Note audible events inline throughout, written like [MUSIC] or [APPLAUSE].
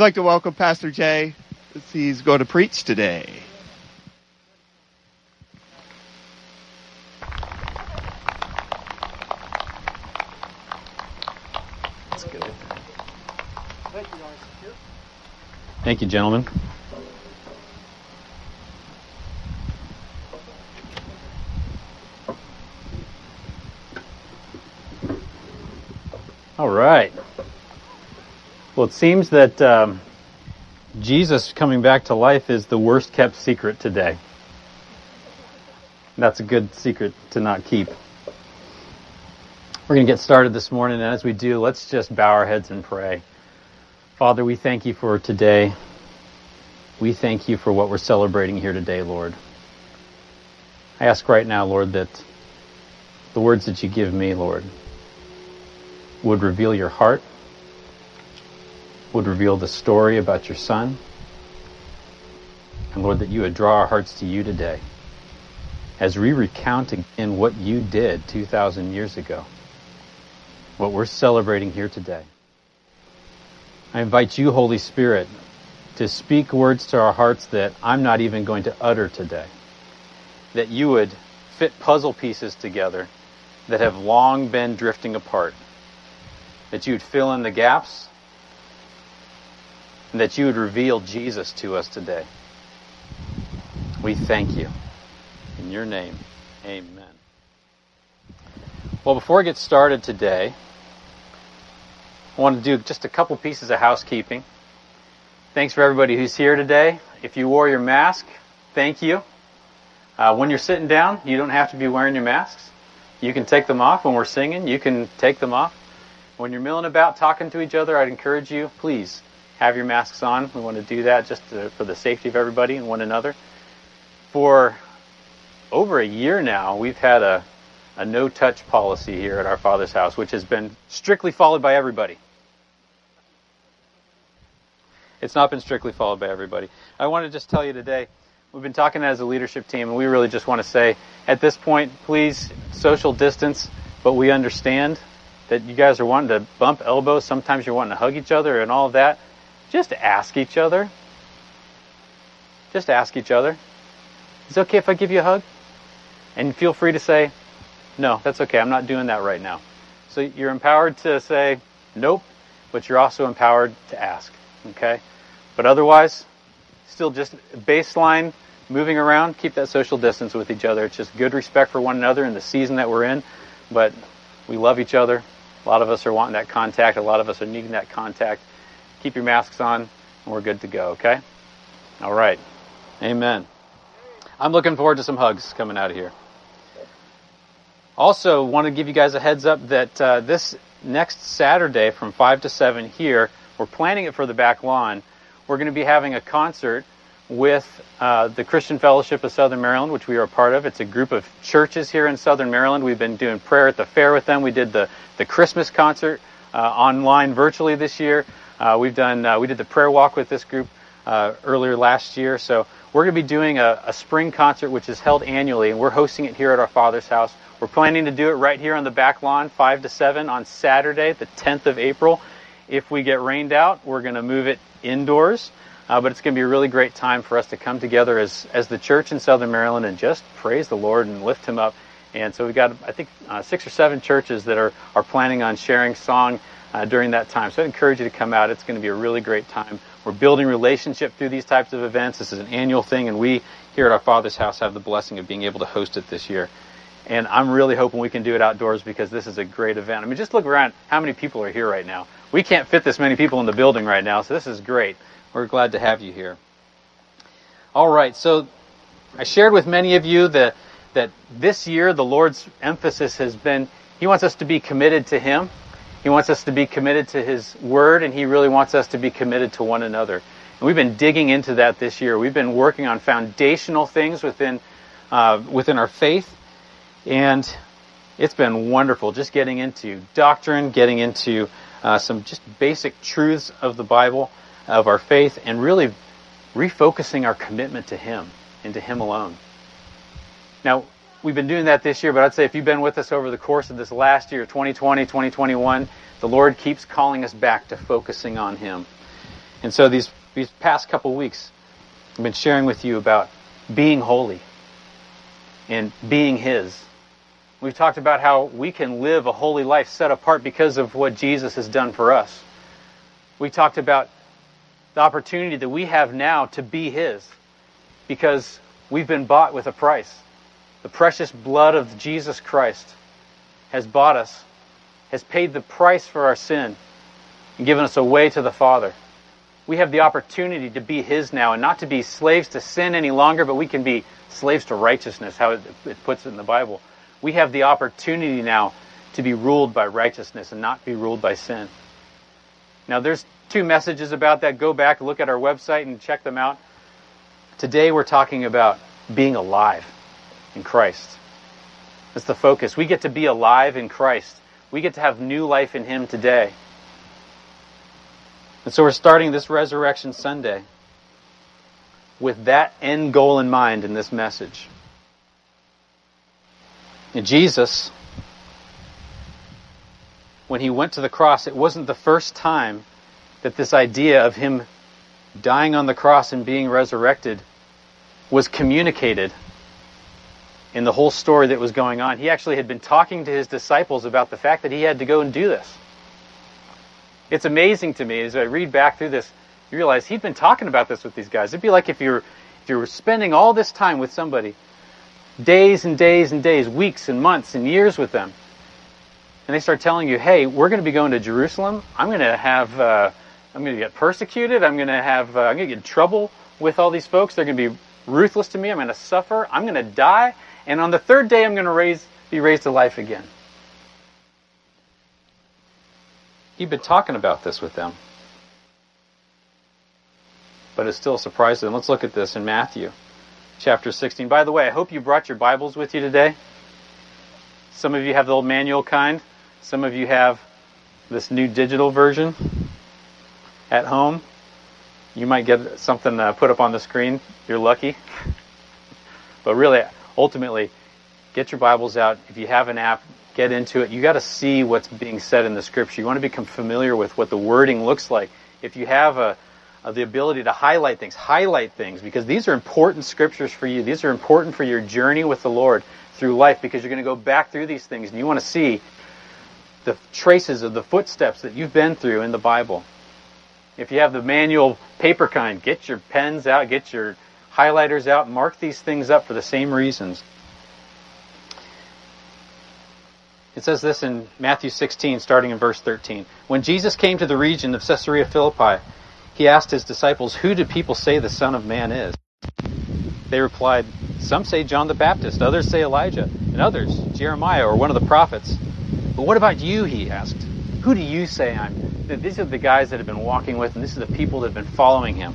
I'd like to welcome Pastor Jay as he's going to preach today. That's good. Thank you, gentlemen. All right. Well, it seems that um, Jesus coming back to life is the worst kept secret today. That's a good secret to not keep. We're going to get started this morning, and as we do, let's just bow our heads and pray. Father, we thank you for today. We thank you for what we're celebrating here today, Lord. I ask right now, Lord, that the words that you give me, Lord, would reveal your heart, would reveal the story about your son, and Lord, that you would draw our hearts to you today as we recount again what you did 2,000 years ago, what we're celebrating here today. I invite you, Holy Spirit, to speak words to our hearts that I'm not even going to utter today. That you would fit puzzle pieces together that have long been drifting apart. That you would fill in the gaps. And that you would reveal Jesus to us today. We thank you. In your name, amen. Well, before I get started today, I want to do just a couple pieces of housekeeping. Thanks for everybody who's here today. If you wore your mask, thank you. Uh, when you're sitting down, you don't have to be wearing your masks. You can take them off when we're singing. You can take them off. When you're milling about talking to each other, I'd encourage you, please have your masks on. We want to do that just to, for the safety of everybody and one another. For over a year now, we've had a, a no touch policy here at our Father's house, which has been strictly followed by everybody. It's not been strictly followed by everybody. I want to just tell you today, we've been talking as a leadership team, and we really just want to say, at this point, please social distance, but we understand that you guys are wanting to bump elbows. Sometimes you're wanting to hug each other and all of that. Just ask each other. Just ask each other. Is it okay if I give you a hug? And feel free to say, no, that's okay. I'm not doing that right now. So you're empowered to say, nope, but you're also empowered to ask. Okay? But otherwise, still just baseline, moving around, keep that social distance with each other. It's just good respect for one another in the season that we're in. But we love each other. A lot of us are wanting that contact. A lot of us are needing that contact. Keep your masks on, and we're good to go, okay? All right. Amen. I'm looking forward to some hugs coming out of here. Also, want to give you guys a heads up that uh, this next Saturday from 5 to 7 here, we're planning it for the back lawn. We're going to be having a concert with uh, the Christian Fellowship of Southern Maryland, which we are a part of. It's a group of churches here in Southern Maryland. We've been doing prayer at the fair with them. We did the, the Christmas concert uh, online virtually this year. Uh, we've done uh, we did the prayer walk with this group uh, earlier last year. So we're going to be doing a, a spring concert, which is held annually, and we're hosting it here at our Father's house. We're planning to do it right here on the back lawn, 5 to 7 on Saturday, the 10th of April. If we get rained out, we're going to move it indoors. Uh, but it's going to be a really great time for us to come together as, as the church in Southern Maryland and just praise the Lord and lift Him up. And so we've got, I think, uh, six or seven churches that are, are planning on sharing song uh, during that time. So I encourage you to come out. It's going to be a really great time. We're building relationship through these types of events. This is an annual thing, and we here at our Father's house have the blessing of being able to host it this year. And I'm really hoping we can do it outdoors because this is a great event. I mean, just look around how many people are here right now. We can't fit this many people in the building right now, so this is great. We're glad to have you here. All right, so I shared with many of you that, that this year the Lord's emphasis has been He wants us to be committed to Him. He wants us to be committed to His Word, and He really wants us to be committed to one another. And we've been digging into that this year. We've been working on foundational things within, uh, within our faith, and it's been wonderful just getting into doctrine, getting into uh, some just basic truths of the Bible, of our faith, and really refocusing our commitment to Him and to Him alone. Now, we've been doing that this year, but I'd say if you've been with us over the course of this last year, 2020, 2021, the Lord keeps calling us back to focusing on Him. And so these, these past couple weeks, I've been sharing with you about being holy and being His. We've talked about how we can live a holy life set apart because of what Jesus has done for us. We talked about the opportunity that we have now to be His because we've been bought with a price. The precious blood of Jesus Christ has bought us, has paid the price for our sin, and given us a way to the Father. We have the opportunity to be His now and not to be slaves to sin any longer, but we can be slaves to righteousness, how it, puts it in the Bible. We have the opportunity now to be ruled by righteousness and not be ruled by sin. Now, there's two messages about that. Go back, look at our website, and check them out. Today, we're talking about being alive in Christ. That's the focus. We get to be alive in Christ. We get to have new life in Him today. And so we're starting this Resurrection Sunday with that end goal in mind in this message. And Jesus, when he went to the cross, it wasn't the first time that this idea of him dying on the cross and being resurrected was communicated in the whole story that was going on. He actually had been talking to his disciples about the fact that he had to go and do this. It's amazing to me as I read back through this, you realize he'd been talking about this with these guys. It'd be like if you're if you were spending all this time with somebody, days and days and days, weeks and months and years with them, and they start telling you, "Hey, we're going to be going to Jerusalem. I'm going to have uh, I'm going to get persecuted. I'm going to have uh, I'm going to get in trouble with all these folks. They're going to be ruthless to me. I'm going to suffer. I'm going to die." And on the third day I'm going to raise, be raised to life again. He'd been talking about this with them. But it's still a surprise to them. Let's look at this in Matthew chapter 16. By the way, I hope you brought your Bibles with you today. Some of you have the old manual kind. Some of you have this new digital version at home. You might get something uh, put up on the screen. You're lucky. [LAUGHS] but really, ultimately, get your Bibles out. If you have an app, get into it. You got to see what's being said in the Scripture. You want to become familiar with what the wording looks like. If you have a, a, the ability to highlight things, highlight things because these are important Scriptures for you. These are important for your journey with the Lord through life because you're going to go back through these things and you want to see the traces of the footsteps that you've been through in the Bible. If you have the manual paper kind, get your pens out, get your highlighters out, mark these things up for the same reasons. It says this in Matthew 16, starting in verse 13. When Jesus came to the region of Caesarea Philippi, he asked his disciples, Who do people say the Son of Man is? They replied, Some say John the Baptist, others say Elijah, and others Jeremiah or one of the prophets. But what about you? He asked. Who do you say I'm? These are the guys that have been walking with, and this is the people that have been following him.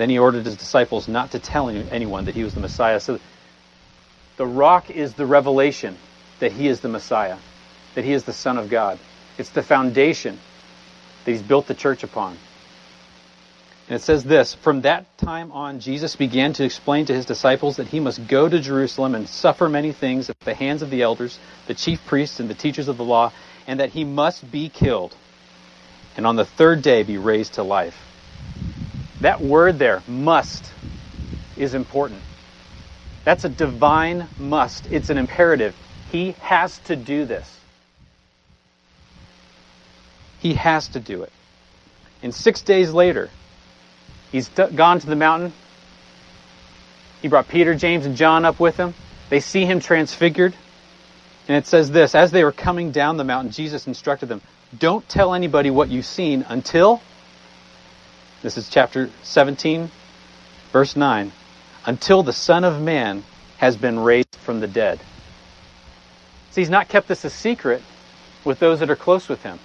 Then he ordered his disciples not to tell anyone that he was the Messiah. So the rock is the revelation that he is the Messiah, that he is the Son of God. It's the foundation that he's built the church upon. And it says this From that time on, Jesus began to explain to his disciples that he must go to Jerusalem and suffer many things at the hands of the elders, the chief priests, and the teachers of the law, and that he must be killed, and on the third day be raised to life. That word there, must, is important. That's a divine must. It's an imperative. He has to do this. He has to do it. And six days later, he's gone to the mountain. He brought Peter, James, and John up with him. They see him transfigured. And it says this As they were coming down the mountain, Jesus instructed them, Don't tell anybody what you've seen until this is chapter 17, verse 9. Until the Son of Man has been raised from the dead. See, he's not kept this a secret with those that are close with him.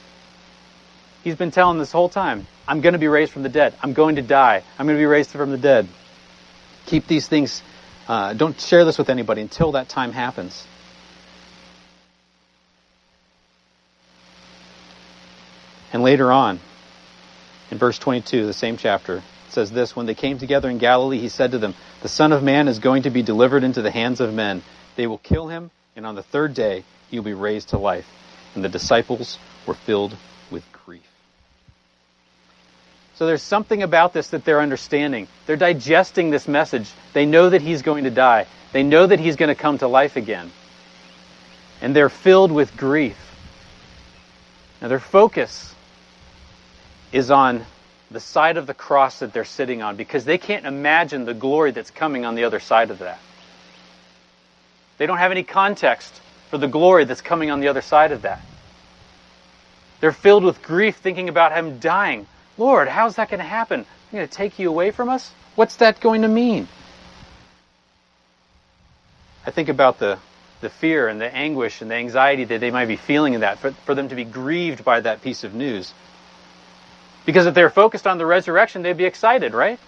He's been telling this whole time, I'm going to be raised from the dead. I'm going to die. I'm going to be raised from the dead. Keep these things, uh, don't share this with anybody until that time happens. And later on, in verse 22, the same chapter, says this When they came together in Galilee, he said to them, The Son of Man is going to be delivered into the hands of men. They will kill him, and on the third day he will be raised to life. And the disciples were filled with grief. So there's something about this that they're understanding. They're digesting this message. They know that he's going to die. They know that he's going to come to life again. And they're filled with grief. Now their focus is on the side of the cross that they're sitting on because they can't imagine the glory that's coming on the other side of that. They don't have any context for the glory that's coming on the other side of that. They're filled with grief thinking about him dying. Lord, how's that going to happen? Are going to take you away from us? What's that going to mean? I think about the, the fear and the anguish and the anxiety that they might be feeling in that, for, for them to be grieved by that piece of news. Because if they're focused on the resurrection, they'd be excited, right?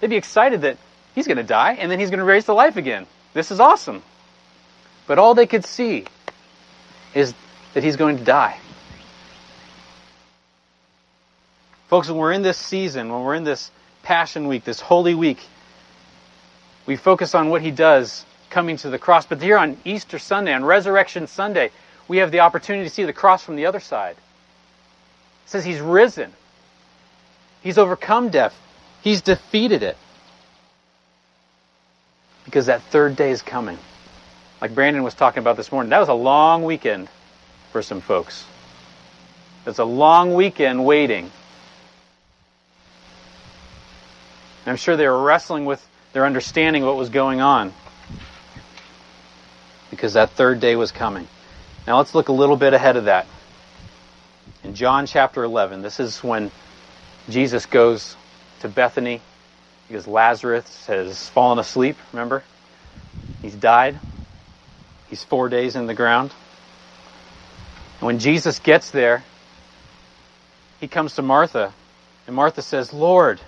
They'd be excited that he's going to die and then he's going to raise to life again. This is awesome. But all they could see is that he's going to die. Folks, when we're in this season, when we're in this Passion Week, this Holy Week, we focus on what he does coming to the cross. But here on Easter Sunday, on Resurrection Sunday, we have the opportunity to see the cross from the other side. Says he's risen. He's overcome death. He's defeated it. Because that third day is coming. Like Brandon was talking about this morning, that was a long weekend for some folks. It's a long weekend waiting. I'm sure they were wrestling with their understanding of what was going on. Because that third day was coming. Now let's look a little bit ahead of that. In John chapter 11, this is when Jesus goes to Bethany because Lazarus has fallen asleep, remember? He's died. He's four days in the ground. And when Jesus gets there, he comes to Martha, and Martha says, Lord,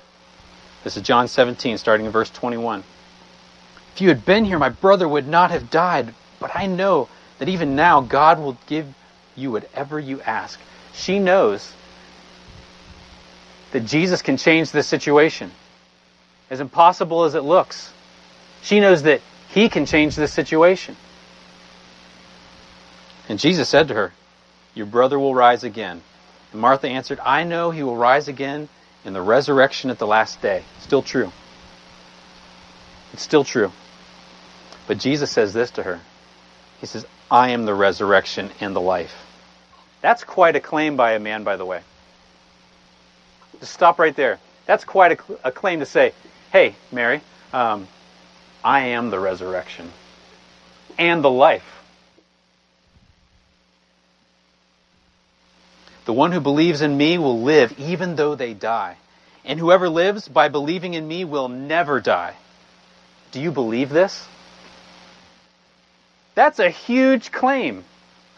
this is John 17, starting in verse 21. If you had been here, my brother would not have died, but I know that even now God will give you whatever you ask. She knows that Jesus can change this situation. As impossible as it looks, she knows that he can change this situation. And Jesus said to her, Your brother will rise again. And Martha answered, I know he will rise again in the resurrection at the last day. Still true. It's still true. But Jesus says this to her. He says, I am the resurrection and the life. That's quite a claim by a man, by the way. Just stop right there. That's quite a, a claim to say, hey, Mary, um, I am the resurrection and the life. The one who believes in me will live even though they die. And whoever lives by believing in me will never die. Do you believe this? That's a huge claim.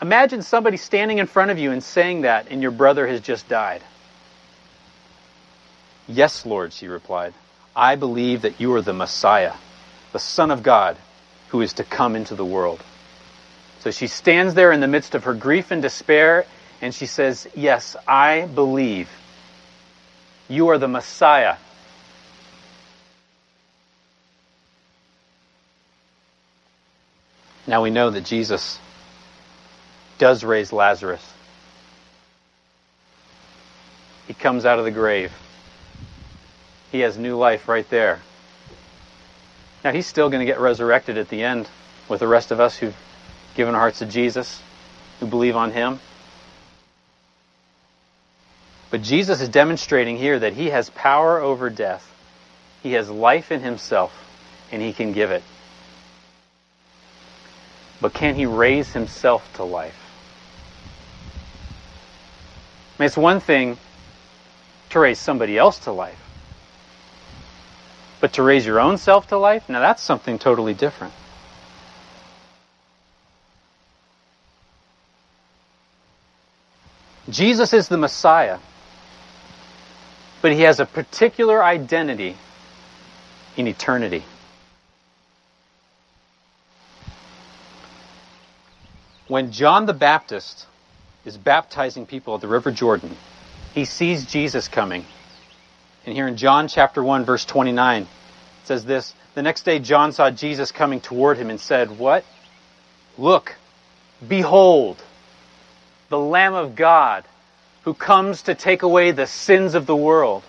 Imagine somebody standing in front of you and saying that, and your brother has just died. Yes, Lord, she replied. I believe that you are the Messiah, the Son of God, who is to come into the world. So she stands there in the midst of her grief and despair and she says, Yes, I believe you are the Messiah. Now we know that Jesus does raise Lazarus. He comes out of the grave. He has new life right there. Now he's still going to get resurrected at the end with the rest of us who've given our hearts to Jesus, who believe on him. But Jesus is demonstrating here that he has power over death. He has life in himself, and he can give it. But can he raise himself to life? I mean, it's one thing to raise somebody else to life. But to raise your own self to life, now that's something totally different. Jesus is the Messiah but he has a particular identity in eternity. When John the Baptist is baptizing people at the River Jordan, he sees Jesus coming. And here in John chapter 1 verse 29, it says this, the next day John saw Jesus coming toward him and said, what? Look, behold, the Lamb of God who comes to take away the sins of the world.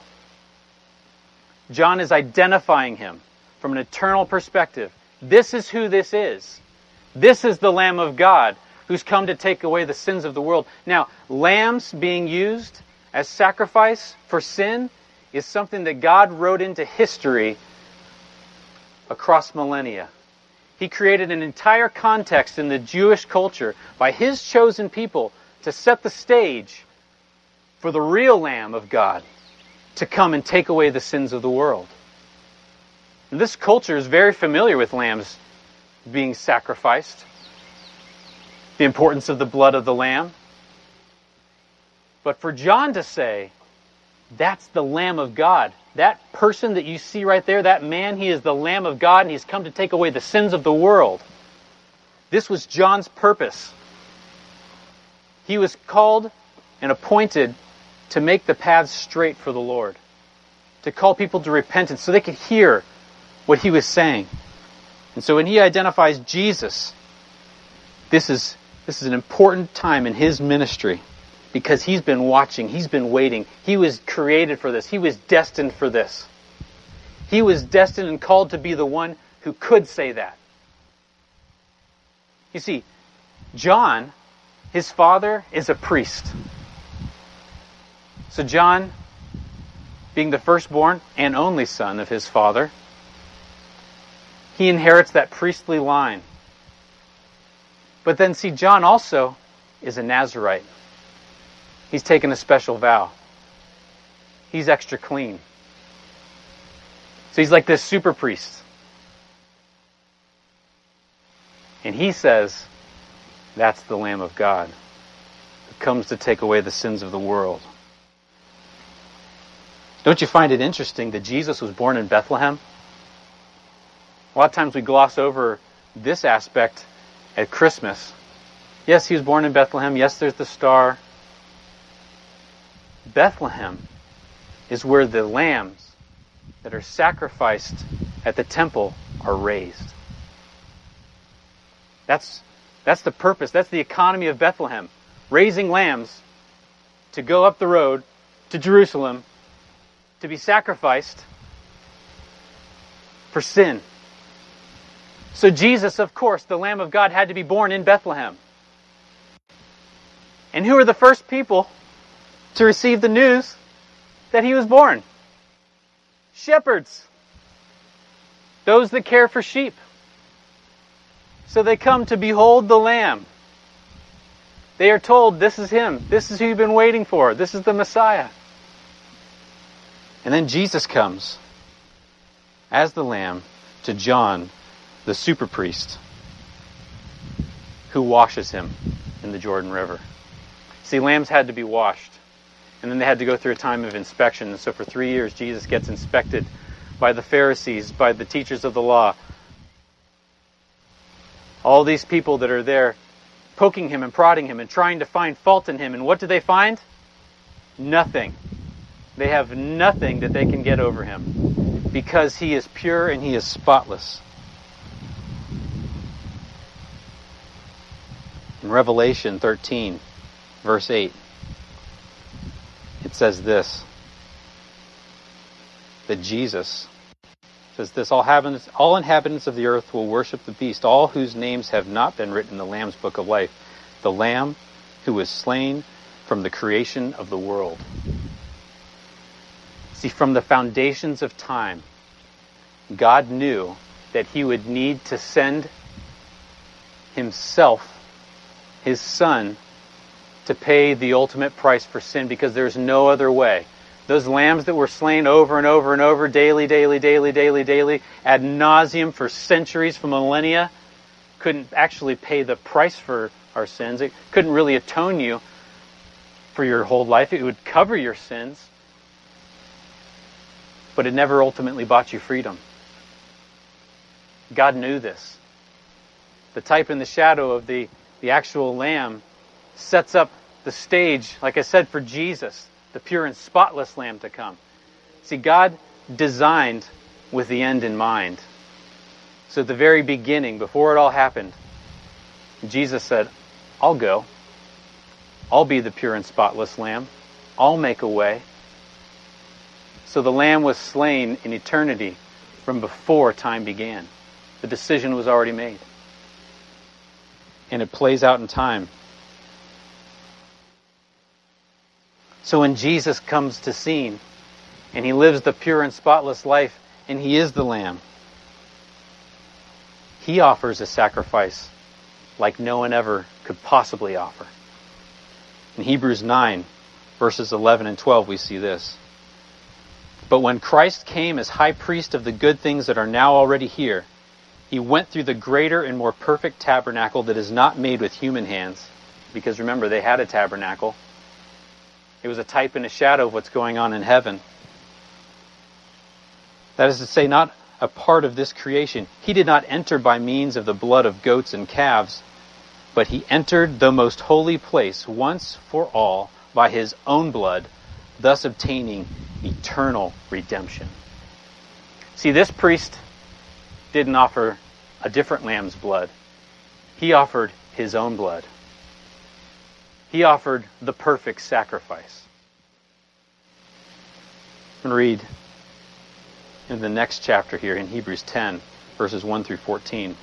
John is identifying him from an eternal perspective. This is who this is. This is the Lamb of God who's come to take away the sins of the world. Now, lambs being used as sacrifice for sin is something that God wrote into history across millennia. He created an entire context in the Jewish culture by His chosen people to set the stage for the real Lamb of God to come and take away the sins of the world. And this culture is very familiar with lambs being sacrificed, the importance of the blood of the lamb. But for John to say, that's the Lamb of God, that person that you see right there, that man, he is the Lamb of God and he's come to take away the sins of the world. This was John's purpose. He was called and appointed to make the paths straight for the Lord, to call people to repentance so they could hear what he was saying. And so when he identifies Jesus, this is, this is an important time in his ministry because he's been watching, he's been waiting. He was created for this, he was destined for this. He was destined and called to be the one who could say that. You see, John his father is a priest. So John, being the firstborn and only son of his father, he inherits that priestly line. But then see, John also is a Nazarite. He's taken a special vow. He's extra clean. So he's like this super priest. And he says, that's the Lamb of God who comes to take away the sins of the world. Don't you find it interesting that Jesus was born in Bethlehem? A lot of times we gloss over this aspect at Christmas. Yes, he was born in Bethlehem. Yes, there's the star. Bethlehem is where the lambs that are sacrificed at the temple are raised. That's that's the purpose. That's the economy of Bethlehem. Raising lambs to go up the road to Jerusalem to be sacrificed for sin. So Jesus, of course, the Lamb of God, had to be born in Bethlehem. And who are the first people to receive the news that he was born? Shepherds. Those that care for sheep. So they come to behold the Lamb. They are told, This is Him. This is who you've been waiting for. This is the Messiah. And then Jesus comes as the Lamb to John, the super priest, who washes him in the Jordan River. See, lambs had to be washed. And then they had to go through a time of inspection. And so for three years, Jesus gets inspected by the Pharisees, by the teachers of the law, all these people that are there poking him and prodding him and trying to find fault in him. And what do they find? Nothing. They have nothing that they can get over him because he is pure and he is spotless. In Revelation 13, verse 8, it says this that Jesus says this all inhabitants, all inhabitants of the earth will worship the beast, all whose names have not been written in the Lamb's book of life, the Lamb who was slain from the creation of the world. See, from the foundations of time, God knew that he would need to send himself, his son, to pay the ultimate price for sin because there's no other way. Those lambs that were slain over and over and over, daily, daily, daily, daily, daily, ad nauseum for centuries, for millennia, couldn't actually pay the price for our sins. It couldn't really atone you for your whole life. It would cover your sins, but it never ultimately bought you freedom. God knew this. The type and the shadow of the, the actual lamb sets up the stage, like I said, for Jesus, the pure and spotless lamb to come. See, God designed with the end in mind. So at the very beginning, before it all happened, Jesus said, I'll go. I'll be the pure and spotless lamb. I'll make a way. So the lamb was slain in eternity from before time began. The decision was already made. And it plays out in time. So when Jesus comes to scene and he lives the pure and spotless life and he is the lamb, he offers a sacrifice like no one ever could possibly offer. In Hebrews 9, verses 11 and 12, we see this. But when Christ came as high priest of the good things that are now already here, he went through the greater and more perfect tabernacle that is not made with human hands. Because remember, they had a tabernacle. It was a type and a shadow of what's going on in heaven. That is to say, not a part of this creation. He did not enter by means of the blood of goats and calves, but he entered the most holy place once for all by his own blood, thus obtaining eternal redemption. See, this priest didn't offer a different lamb's blood. He offered his own blood. He offered the perfect sacrifice. To read in the next chapter here in Hebrews 10, verses 1 through 14.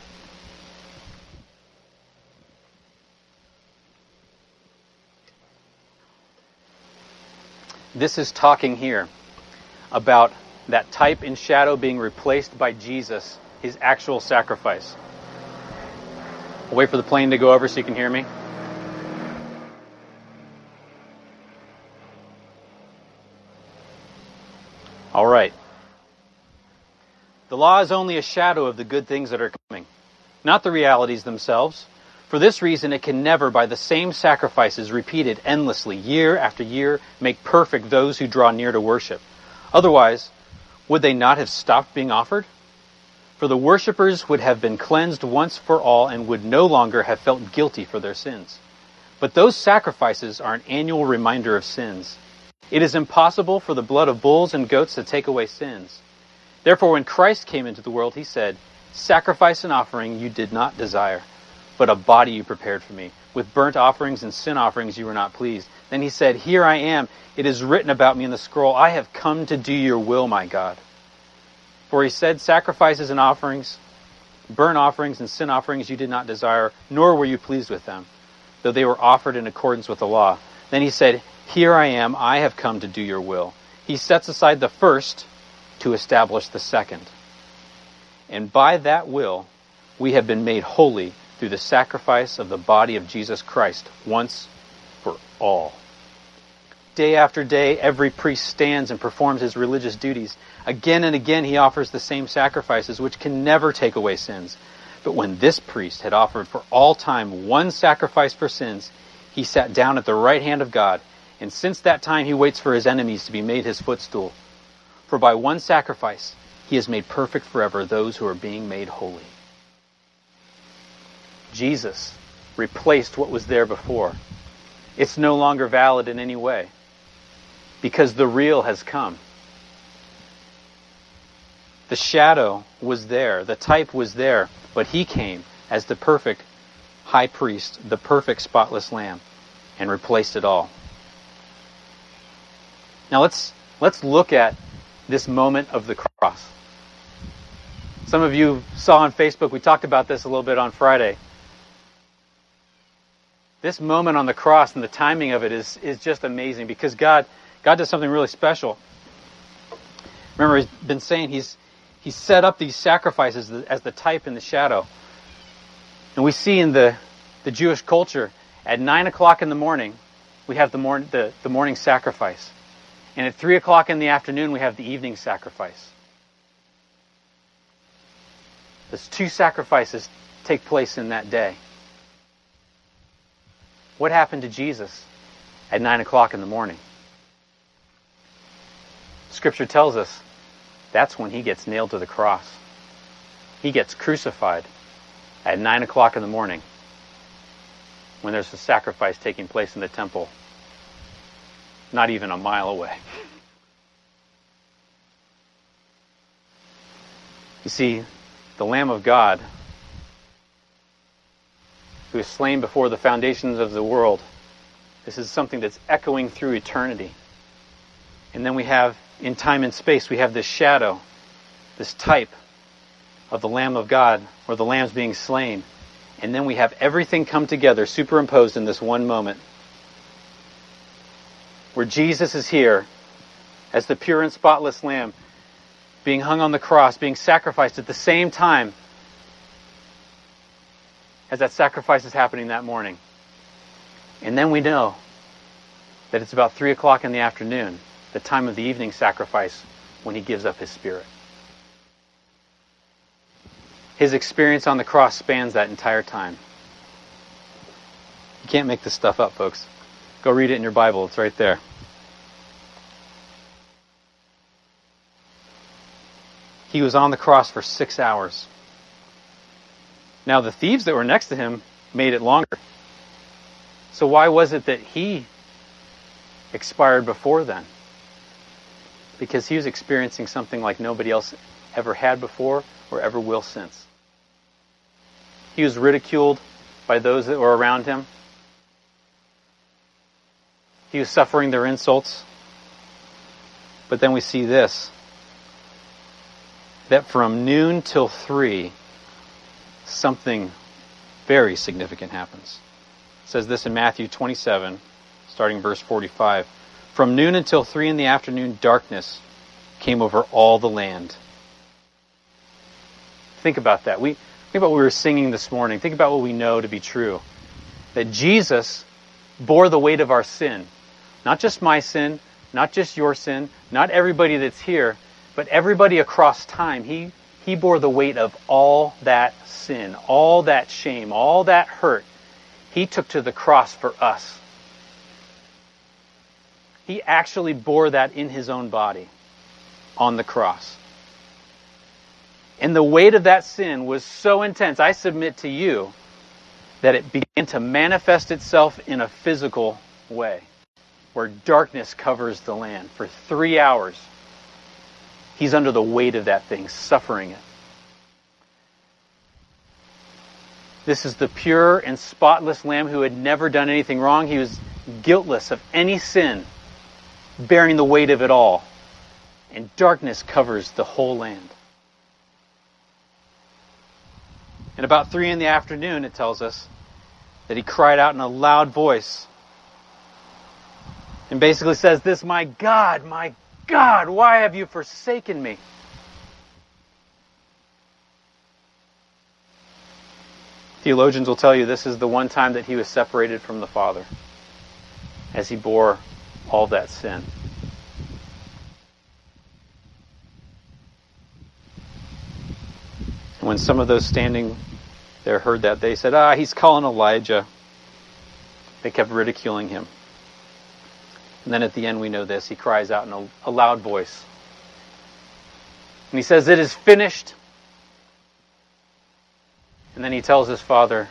This is talking here about that type and shadow being replaced by Jesus, his actual sacrifice. I'll wait for the plane to go over so you can hear me. All right. The law is only a shadow of the good things that are coming, not the realities themselves. For this reason, it can never, by the same sacrifices repeated endlessly, year after year, make perfect those who draw near to worship. Otherwise, would they not have stopped being offered? For the worshippers would have been cleansed once for all and would no longer have felt guilty for their sins. But those sacrifices are an annual reminder of sins. It is impossible for the blood of bulls and goats to take away sins. Therefore, when Christ came into the world, he said, Sacrifice and offering you did not desire, but a body you prepared for me. With burnt offerings and sin offerings you were not pleased. Then he said, Here I am. It is written about me in the scroll. I have come to do your will, my God. For he said, Sacrifices and offerings, burnt offerings and sin offerings you did not desire, nor were you pleased with them, though they were offered in accordance with the law. Then he said, Here I am. I have come to do your will. He sets aside the first to establish the second. And by that will, we have been made holy through the sacrifice of the body of Jesus Christ once for all. Day after day, every priest stands and performs his religious duties. Again and again, he offers the same sacrifices, which can never take away sins. But when this priest had offered for all time one sacrifice for sins, he sat down at the right hand of God, and since that time he waits for his enemies to be made his footstool. For by one sacrifice he has made perfect forever those who are being made holy. Jesus replaced what was there before. It's no longer valid in any way because the real has come. The shadow was there, the type was there, but he came as the perfect high priest, the perfect spotless lamb, and replaced it all. Now let's let's look at this moment of the cross. Some of you saw on Facebook, we talked about this a little bit on Friday. This moment on the cross and the timing of it is, is just amazing because God, God does something really special. Remember, He's been saying He's, He's set up these sacrifices as the type and the shadow. And we see in the, the Jewish culture, at 9 o'clock in the morning, we have the, morning the, the morning sacrifice. And at 3 o'clock in the afternoon, we have the evening sacrifice. Those two sacrifices take place in that day. What happened to Jesus at 9 o'clock in the morning? Scripture tells us that's when he gets nailed to the cross. He gets crucified at 9 o'clock in the morning when there's a sacrifice taking place in the temple, not even a mile away. You see, the Lamb of God, who is slain before the foundations of the world, this is something that's echoing through eternity. And then we have, in time and space, we have this shadow, this type of the Lamb of God, or the Lamb's being slain. And then we have everything come together, superimposed in this one moment, where Jesus is here as the pure and spotless Lamb, being hung on the cross, being sacrificed at the same time as that sacrifice is happening that morning. And then we know that it's about 3 o'clock in the afternoon, the time of the evening sacrifice, when he gives up his spirit. His experience on the cross spans that entire time. You can't make this stuff up, folks. Go read it in your Bible, it's right there. He was on the cross for six hours. Now, the thieves that were next to him made it longer. So, why was it that he expired before then? Because he was experiencing something like nobody else ever had before or ever will since. He was ridiculed by those that were around him. He was suffering their insults. But then we see this that from noon till 3, something very significant happens. It says this in Matthew 27, starting verse 45. From noon until 3 in the afternoon, darkness came over all the land. Think about that. We, think about what we were singing this morning. Think about what we know to be true. That Jesus bore the weight of our sin. Not just my sin, not just your sin, not everybody that's here, but everybody across time, he, he bore the weight of all that sin, all that shame, all that hurt. He took to the cross for us. He actually bore that in his own body on the cross. And the weight of that sin was so intense, I submit to you, that it began to manifest itself in a physical way, where darkness covers the land for three hours. He's under the weight of that thing, suffering it. This is the pure and spotless Lamb who had never done anything wrong. He was guiltless of any sin, bearing the weight of it all. And darkness covers the whole land. And about three in the afternoon, it tells us that he cried out in a loud voice and basically says, This, my God, my God, why have you forsaken me? Theologians will tell you this is the one time that he was separated from the Father as he bore all that sin. when some of those standing there heard that, they said, Ah, he's calling Elijah. They kept ridiculing him. And then at the end, we know this. He cries out in a, a loud voice. And he says, It is finished. And then he tells his father,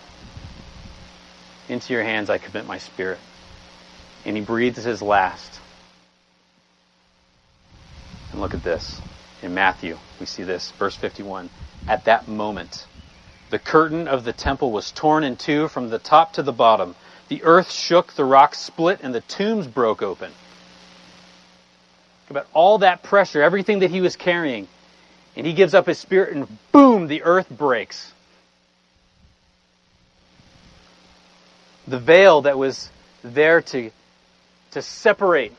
Into your hands I commit my spirit. And he breathes his last. And look at this. In Matthew, we see this, verse 51. At that moment, the curtain of the temple was torn in two from the top to the bottom. The earth shook, the rocks split, and the tombs broke open. About all that pressure, everything that he was carrying. And he gives up his spirit, and boom, the earth breaks. The veil that was there to, to separate,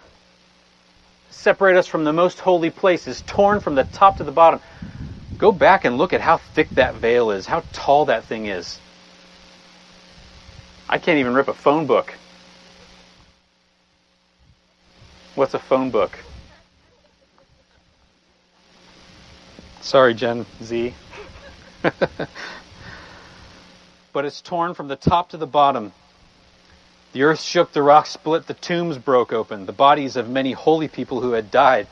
separate us from the most holy place is torn from the top to the bottom. Go back and look at how thick that veil is, how tall that thing is. I can't even rip a phone book. What's a phone book? Sorry, Gen Z. [LAUGHS] but it's torn from the top to the bottom. The earth shook, the rocks split, the tombs broke open. The bodies of many holy people who had died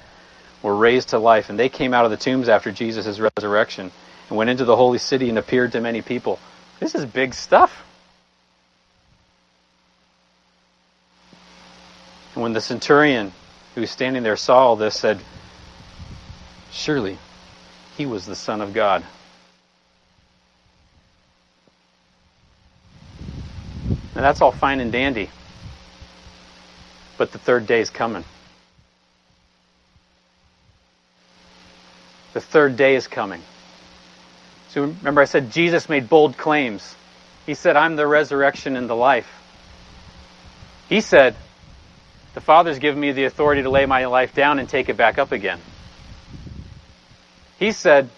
were raised to life, and they came out of the tombs after Jesus' resurrection. and went into the holy city and appeared to many people. This is big stuff. And when the centurion who was standing there saw all this, said, Surely he was the Son of God. Now that's all fine and dandy. But the third day is coming. The third day is coming. So remember, I said Jesus made bold claims. He said, I'm the resurrection and the life. He said, The Father's given me the authority to lay my life down and take it back up again. He said,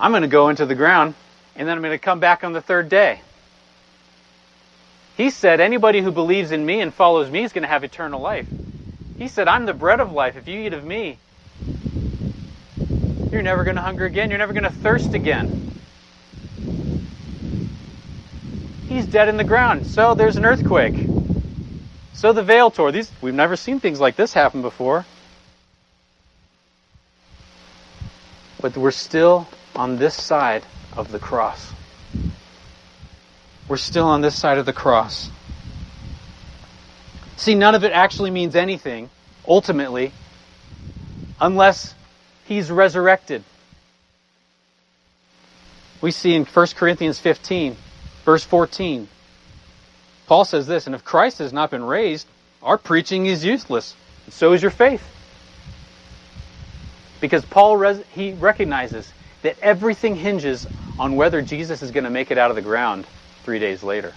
I'm going to go into the ground and then I'm going to come back on the third day. He said, Anybody who believes in me and follows me is going to have eternal life. He said, I'm the bread of life. If you eat of me, you're never going to hunger again. You're never going to thirst again. He's dead in the ground. So there's an earthquake. So the veil tore. These we've never seen things like this happen before. But we're still on this side of the cross. We're still on this side of the cross. See, none of it actually means anything, ultimately, unless he's resurrected. We see in 1 Corinthians 15, verse 14, Paul says this, and if Christ has not been raised, our preaching is useless, and so is your faith. Because Paul res- he recognizes that everything hinges on whether Jesus is going to make it out of the ground three days later.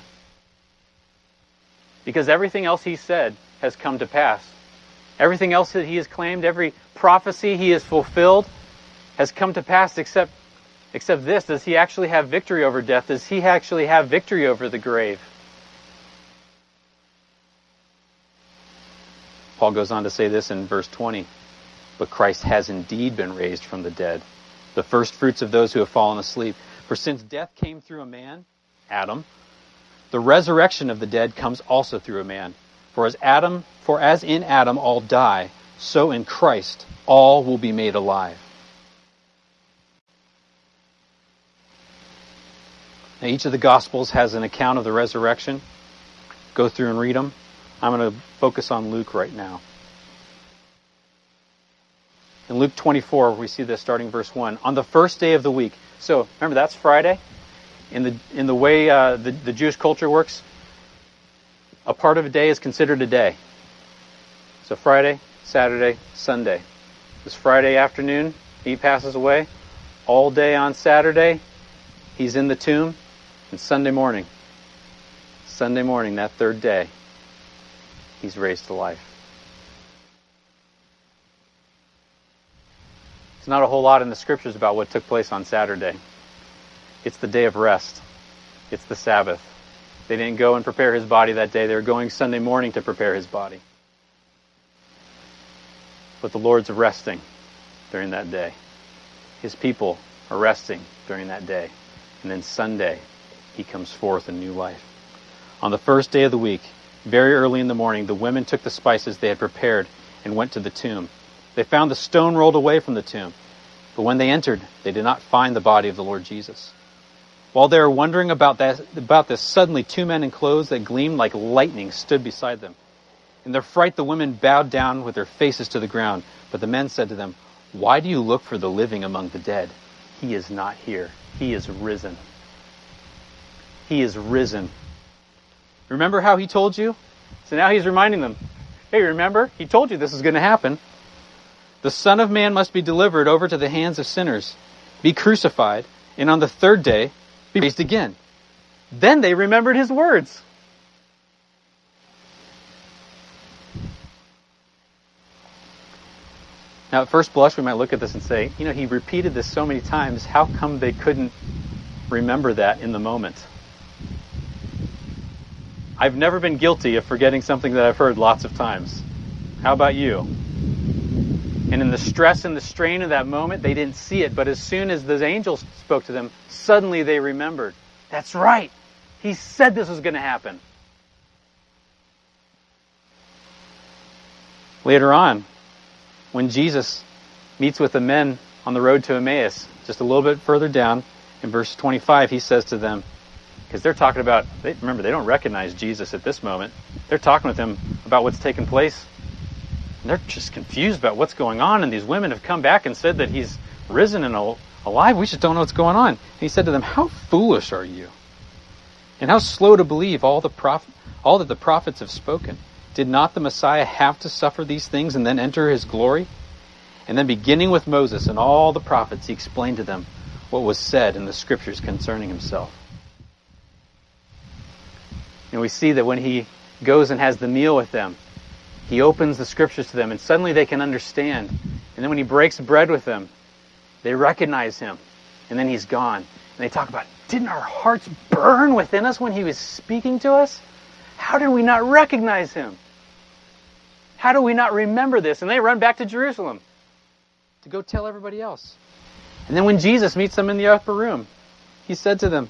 Because everything else he said has come to pass. Everything else that he has claimed, every prophecy he has fulfilled, has come to pass except, except this. Does he actually have victory over death? Does he actually have victory over the grave? Paul goes on to say this in verse 20. But Christ has indeed been raised from the dead, the first fruits of those who have fallen asleep. For since death came through a man, Adam, the resurrection of the dead comes also through a man. For as Adam, for as in Adam all die, so in Christ all will be made alive. Now each of the gospels has an account of the resurrection. Go through and read them. I'm going to focus on Luke right now. In Luke 24, we see this starting verse 1. On the first day of the week. So, remember, that's Friday. In the, in the way uh, the, the Jewish culture works, a part of a day is considered a day. So, Friday, Saturday, Sunday. This Friday afternoon, he passes away. All day on Saturday, he's in the tomb. And Sunday morning, Sunday morning, that third day, he's raised to life. There's not a whole lot in the scriptures about what took place on Saturday. It's the day of rest. It's the Sabbath. They didn't go and prepare his body that day. They were going Sunday morning to prepare his body. But the Lord's resting during that day. His people are resting during that day. And then Sunday, he comes forth in new life. On the first day of the week, very early in the morning, the women took the spices they had prepared and went to the tomb. They found the stone rolled away from the tomb. But when they entered, they did not find the body of the Lord Jesus. While they were wondering about, that, about this, suddenly two men in clothes that gleamed like lightning stood beside them. In their fright, the women bowed down with their faces to the ground. But the men said to them, Why do you look for the living among the dead? He is not here. He is risen. He is risen. Remember how he told you? So now he's reminding them, Hey, remember? He told you this is going to happen. The Son of Man must be delivered over to the hands of sinners, be crucified, and on the third day be raised again. Then they remembered his words. Now, at first blush, we might look at this and say, you know, he repeated this so many times. How come they couldn't remember that in the moment? I've never been guilty of forgetting something that I've heard lots of times. How about you? And in the stress and the strain of that moment, they didn't see it. But as soon as the angels spoke to them, suddenly they remembered. That's right. He said this was going to happen. Later on, when Jesus meets with the men on the road to Emmaus, just a little bit further down, In verse 25, he says to them, because they're talking about, they, remember, they don't recognize Jesus at this moment. They're talking with him about what's taken place. They're just confused about what's going on. And these women have come back and said that he's risen and alive. We just don't know what's going on. And he said to them, How foolish are you? And how slow to believe all the prophet, all that the prophets have spoken. Did not the Messiah have to suffer these things and then enter his glory? And then beginning with Moses and all the prophets, he explained to them what was said in the scriptures concerning himself. And we see that when he goes and has the meal with them, he opens the scriptures to them and suddenly they can understand. And then when he breaks bread with them, they recognize him. And then he's gone. And they talk about, didn't our hearts burn within us when he was speaking to us? How did we not recognize him? How do we not remember this? And they run back to Jerusalem to go tell everybody else. And then when Jesus meets them in the upper room, he said to them,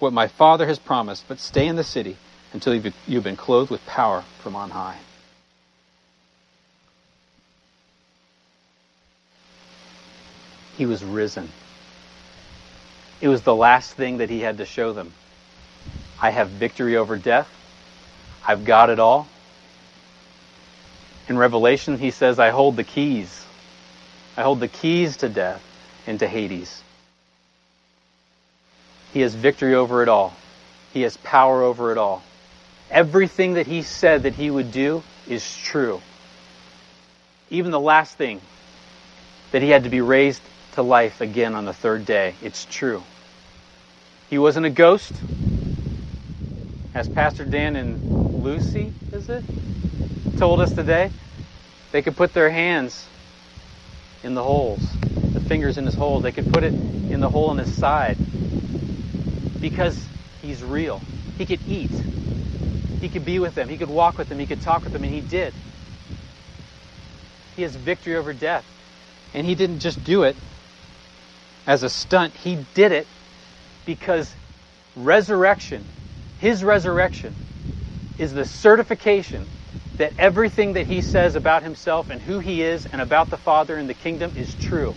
what my Father has promised, but stay in the city until you've been clothed with power from on high. He was risen. It was the last thing that he had to show them. I have victory over death. I've got it all. In Revelation, he says, I hold the keys. I hold the keys to death and to Hades. He has victory over it all. He has power over it all. Everything that he said that he would do is true. Even the last thing, that he had to be raised to life again on the third day, it's true. He wasn't a ghost. As Pastor Dan and Lucy, is it, told us today, they could put their hands in the holes, the fingers in his hole. They could put it in the hole in his side because he's real. He could eat. He could be with them. He could walk with them. He could talk with them, and he did. He has victory over death. And he didn't just do it as a stunt, he did it because resurrection, his resurrection, is the certification that everything that he says about himself and who he is and about the Father and the kingdom is true.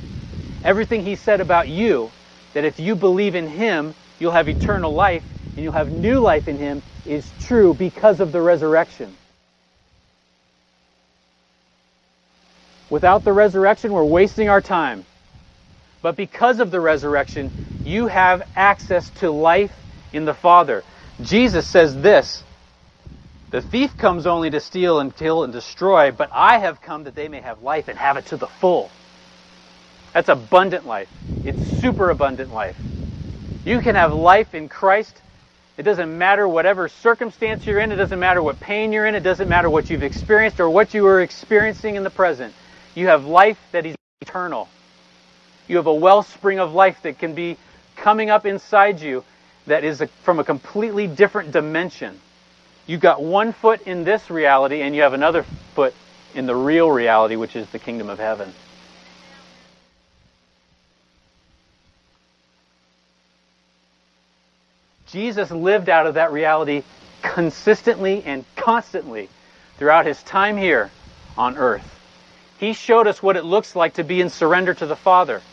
Everything he said about you, that if you believe in him, you'll have eternal life and you'll have new life in him is true because of the resurrection. Without the resurrection, we're wasting our time. But because of the resurrection, you have access to life in the Father. Jesus says this The thief comes only to steal and kill and destroy, but I have come that they may have life and have it to the full. That's abundant life. It's super abundant life. You can have life in Christ. It doesn't matter whatever circumstance you're in. It doesn't matter what pain you're in. It doesn't matter what you've experienced or what you are experiencing in the present. You have life that is eternal. You have a wellspring of life that can be coming up inside you that is a, from a completely different dimension. You've got one foot in this reality and you have another foot in the real reality, which is the kingdom of heaven. Jesus lived out of that reality consistently and constantly throughout his time here on earth. He showed us what it looks like to be in surrender to the Father,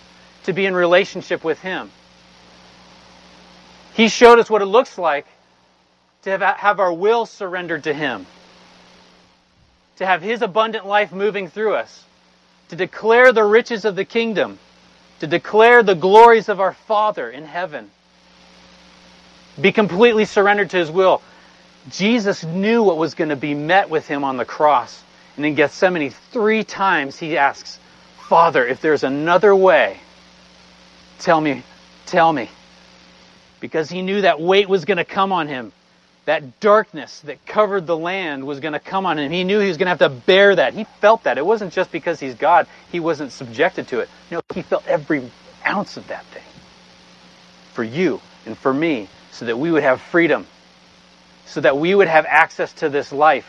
to be in relationship with Him. He showed us what it looks like to have, our will surrendered to Him, to have His abundant life moving through us, to declare the riches of the kingdom, to declare the glories of our Father in heaven. Be completely surrendered to his will. Jesus knew what was going to be met with him on the cross. And in Gethsemane, three times he asks, Father, if there's another way, tell me, tell me. Because he knew that weight was going to come on him. That darkness that covered the land was going to come on him. He knew he was going to have to bear that. He felt that. It wasn't just because he's God, he wasn't subjected to it. No, he felt every ounce of that thing. For you and for me so that we would have freedom, so that we would have access to this life.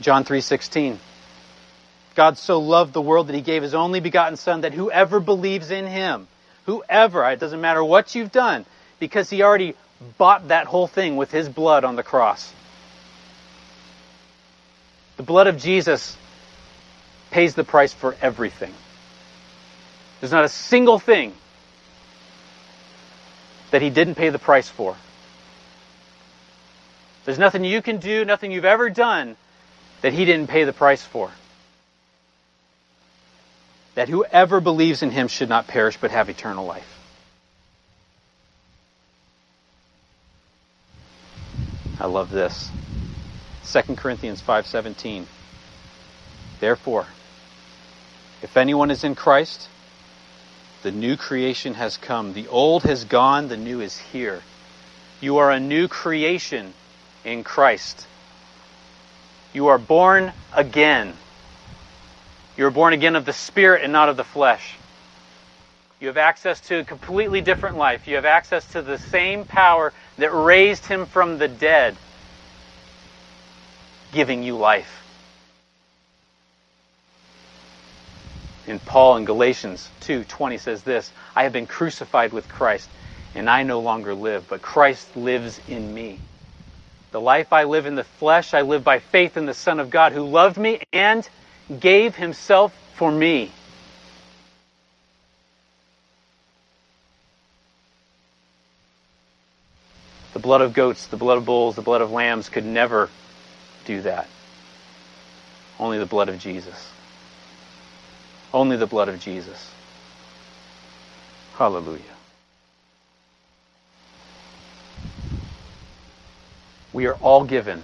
John 3:16 God so loved the world that he gave his only begotten son that whoever believes in him whoever it doesn't matter what you've done because he already bought that whole thing with his blood on the cross. The blood of Jesus pays the price for everything there's not a single thing that he didn't pay the price for there's nothing you can do nothing you've ever done that he didn't pay the price for. That whoever believes in him should not perish but have eternal life. I love this. 2 Corinthians 5:17. Therefore, if anyone is in Christ, the new creation has come. The old has gone, the new is here. You are a new creation in Christ. You are born again. You are born again of the Spirit and not of the flesh. You have access to a completely different life. You have access to the same power that raised him from the dead, giving you life. And Paul in Galatians 2:20 says this, I have been crucified with Christ, and I no longer live, but Christ lives in me. The life I live in the flesh, I live by faith in the Son of God who loved me and gave himself for me. The blood of goats, the blood of bulls, the blood of lambs could never do that. Only the blood of Jesus. Only the blood of Jesus. Hallelujah. we are all given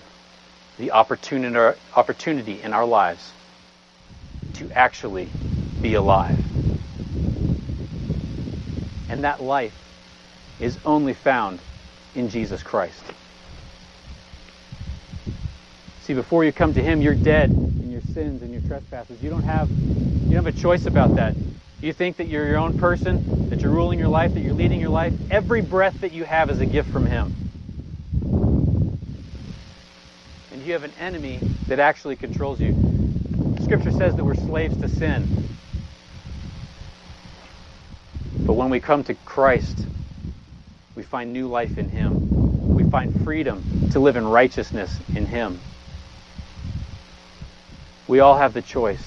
the opportunity in our lives to actually be alive. And that life is only found in Jesus Christ. See, before you come to Him, you're dead your sins and your trespasses. You don't have you don't have a choice about that. You think that you're your own person, that you're ruling your life, that you're leading your life. Every breath that you have is a gift from Him. and you have an enemy that actually controls you. Scripture says that we're slaves to sin. But when we come to Christ, we find new life in Him. We find freedom to live in righteousness in Him. We all have the choice.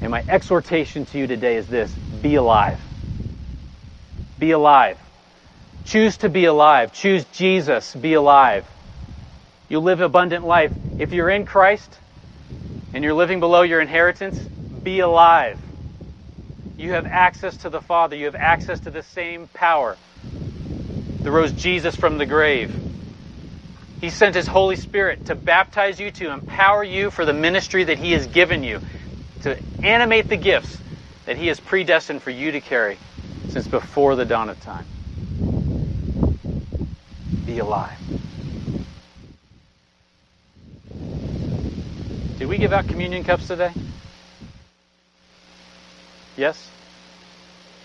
And my exhortation to you today is this be alive. Be alive. Choose to be alive. Choose Jesus. Be alive. You'll live abundant life. If you're in Christ and you're living below your inheritance, be alive. You have access to the Father. You have access to the same power that rose Jesus from the grave. He sent His Holy Spirit to baptize you, to empower you for the ministry that He has given you, to animate the gifts that He has predestined for you to carry since before the dawn of time. Be alive. Did we give out communion cups today? Yes?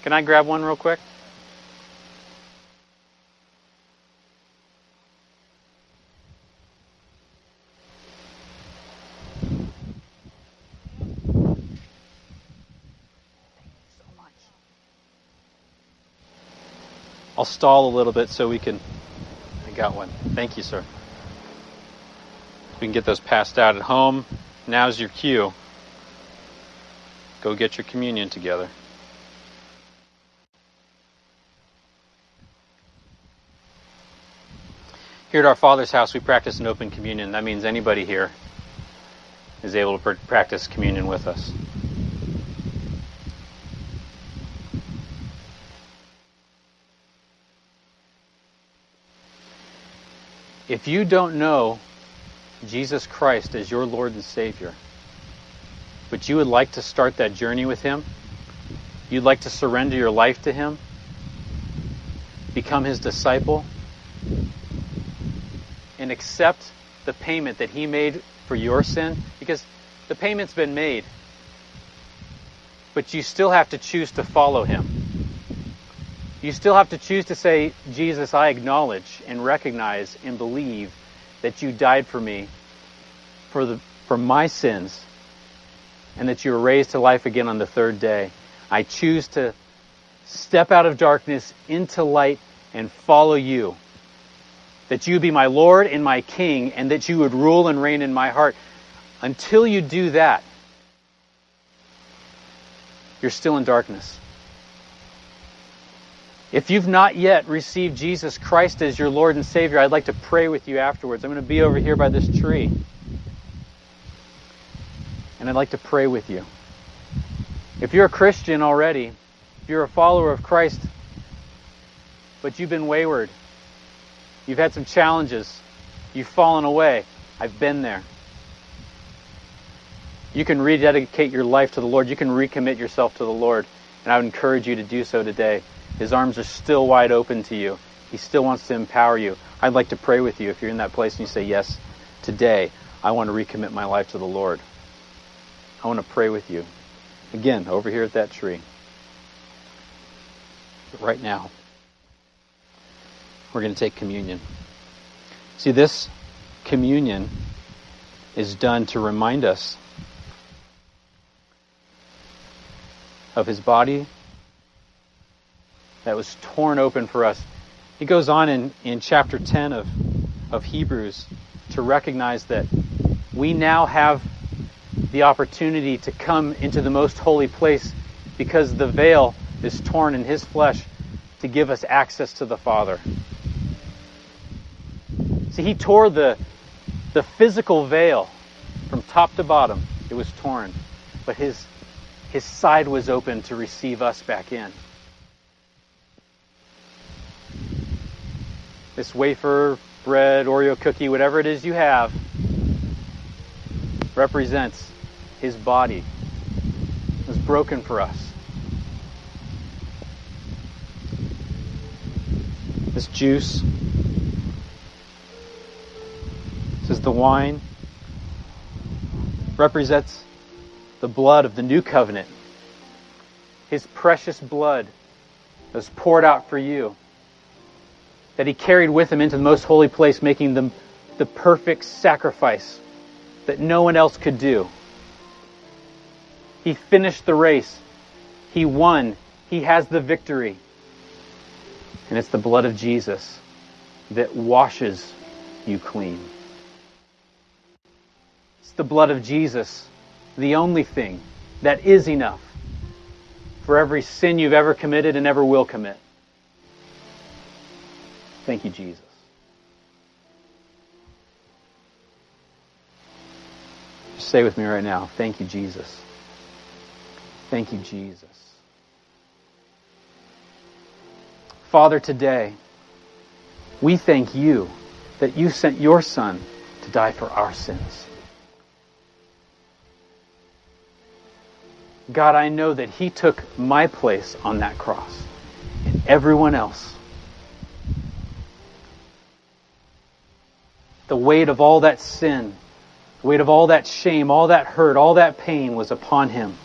Can I grab one real quick? I'll stall a little bit so we can. I got one. Thank you, sir. We can get those passed out at home. Now's your cue. Go get your communion together. Here at our Father's house, we practice an open communion. That means anybody here is able to practice communion with us. If you don't know Jesus Christ as your Lord and Savior, but you would like to start that journey with Him, you'd like to surrender your life to Him, become His disciple, and accept the payment that He made for your sin, because the payment's been made. but you still have to choose to follow him. You still have to choose to say, Jesus, I acknowledge and recognize and believe that you died for me for the for my sins and that you were raised to life again on the third day. I choose to step out of darkness into light and follow you. That you be my Lord and my King, and that you would rule and reign in my heart. Until you do that, you're still in darkness. If you've not yet received Jesus Christ as your Lord and Savior, I'd like to pray with you afterwards. I'm going to be over here by this tree. And I'd like to pray with you. If you're a Christian already, if you're a follower of Christ, but you've been wayward, you've had some challenges, you've fallen away, I've been there. You can rededicate your life to the Lord. You can recommit yourself to the Lord. And I would encourage you to do so today. His arms are still wide open to you. He still wants to empower you. I'd like to pray with you if you're in that place and you say, Yes, today I want to recommit my life to the Lord. I want to pray with you. Again, over here at that tree. But right now, we're going to take communion. See, this communion is done to remind us of his body that was torn open for us. He goes on in, in chapter 10 of, of Hebrews to recognize that we now have the opportunity to come into the most holy place because the veil is torn in his flesh to give us access to the Father. See, he tore the, the physical veil from top to bottom. It was torn. But his, his side was open to receive us back in. This wafer, bread, Oreo cookie, whatever it is you have, represents his body was broken for us. This juice this is the wine represents the blood of the new covenant. His precious blood was poured out for you. That he carried with him into the most holy place, making them the perfect sacrifice that no one else could do. He finished the race. He won. He has the victory. And it's the blood of Jesus that washes you clean. It's the blood of Jesus, the only thing that is enough for every sin you've ever committed and ever will commit. Thank you, Jesus. Just say with me right now, thank you, Jesus. Thank you, Jesus. Father, today, we thank you that you sent your Son to die for our sins. God, I know that He took my place on that cross and everyone else. The weight of all that sin, the weight of all that shame, all that hurt, all that pain was upon Him.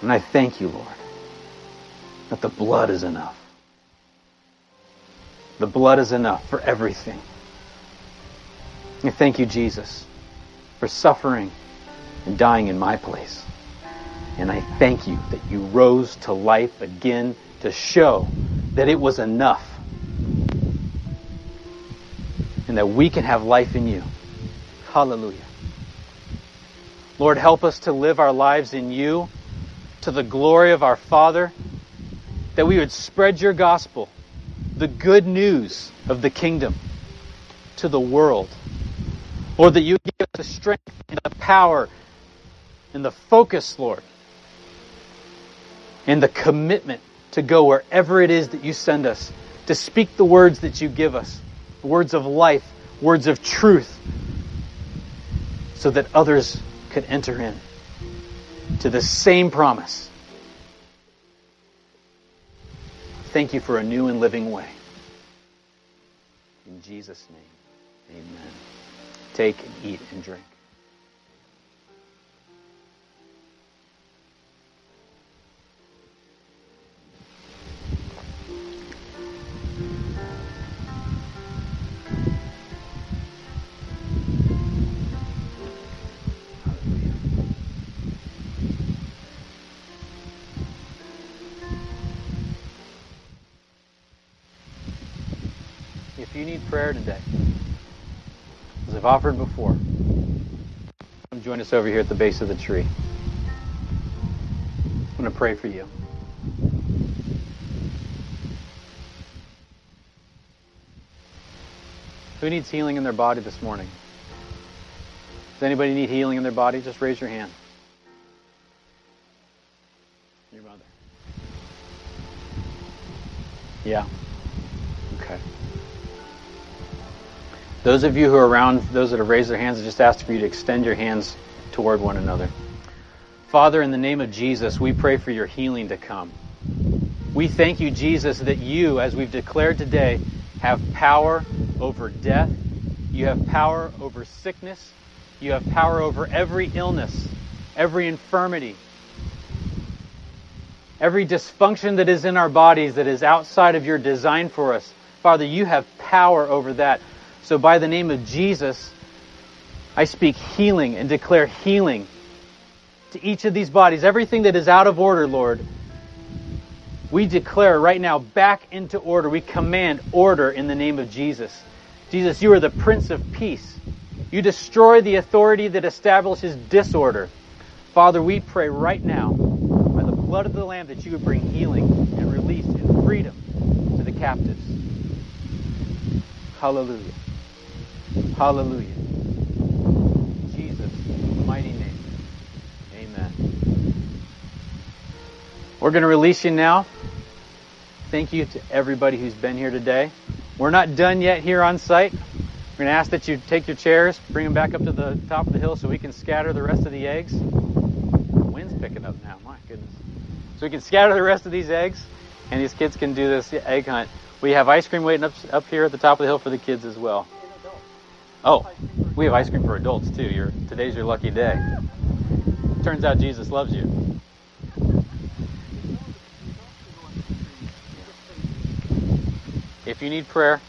And I thank you, Lord, that the blood is enough. The blood is enough for everything. I thank you, Jesus, for suffering and dying in my place. And I thank you that you rose to life again to show that it was enough. And that we can have life in you. Hallelujah. Lord, help us to live our lives in you to the glory of our Father, that we would spread your gospel, the good news of the kingdom, to the world. Lord, that you give us the strength and the power and the focus, Lord, and the commitment to go wherever it is that you send us, to speak the words that you give us, words of life, words of truth, so that others could enter in to the same promise. Thank you for a new and living way. In Jesus' name, amen. Take and eat and drink. Prayer today, as I've offered before, come join us over here at the base of the tree. I'm going to pray for you. Who needs healing in their body this morning? Does anybody need healing in their body? Just raise your hand. Your mother. Yeah. Those of you who are around, those that have raised their hands, I just ask for you to extend your hands toward one another. Father, in the name of Jesus, we pray for your healing to come. We thank you, Jesus, that you, as we've declared today, have power over death. You have power over sickness. You have power over every illness, every infirmity, every dysfunction that is in our bodies that is outside of your design for us. Father, you have power over that. So, by the name of Jesus, I speak healing and declare healing to each of these bodies. Everything that is out of order, Lord, we declare right now back into order. We command order in the name of Jesus. Jesus, you are the Prince of Peace. You destroy the authority that establishes disorder. Father, we pray right now, by the blood of the Lamb, that you would bring healing and release and freedom to the captives. Hallelujah. Hallelujah. Jesus' mighty name. Amen. We're going to release you now. Thank you to everybody who's been here today. We're not done yet here on site. We're going to ask that you take your chairs, bring them back up to the top of the hill so we can scatter the rest of the eggs. The wind's picking up now, my goodness. So we can scatter the rest of these eggs, and these kids can do this egg hunt. We have ice cream waiting up, up here at the top of the hill for the kids as well. Oh, we have ice cream for adults too. Today's your lucky day. Turns out Jesus loves you. If you need prayer,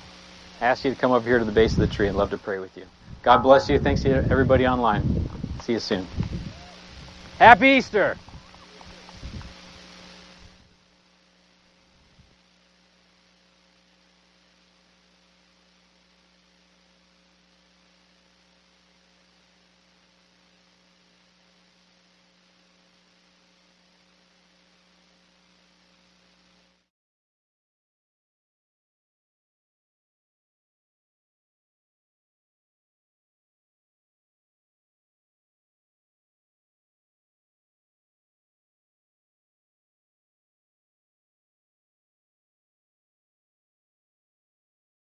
I ask you to come over here to the base of the tree and love to pray with you. God bless you. Thanks to everybody online. See you soon. Happy Easter!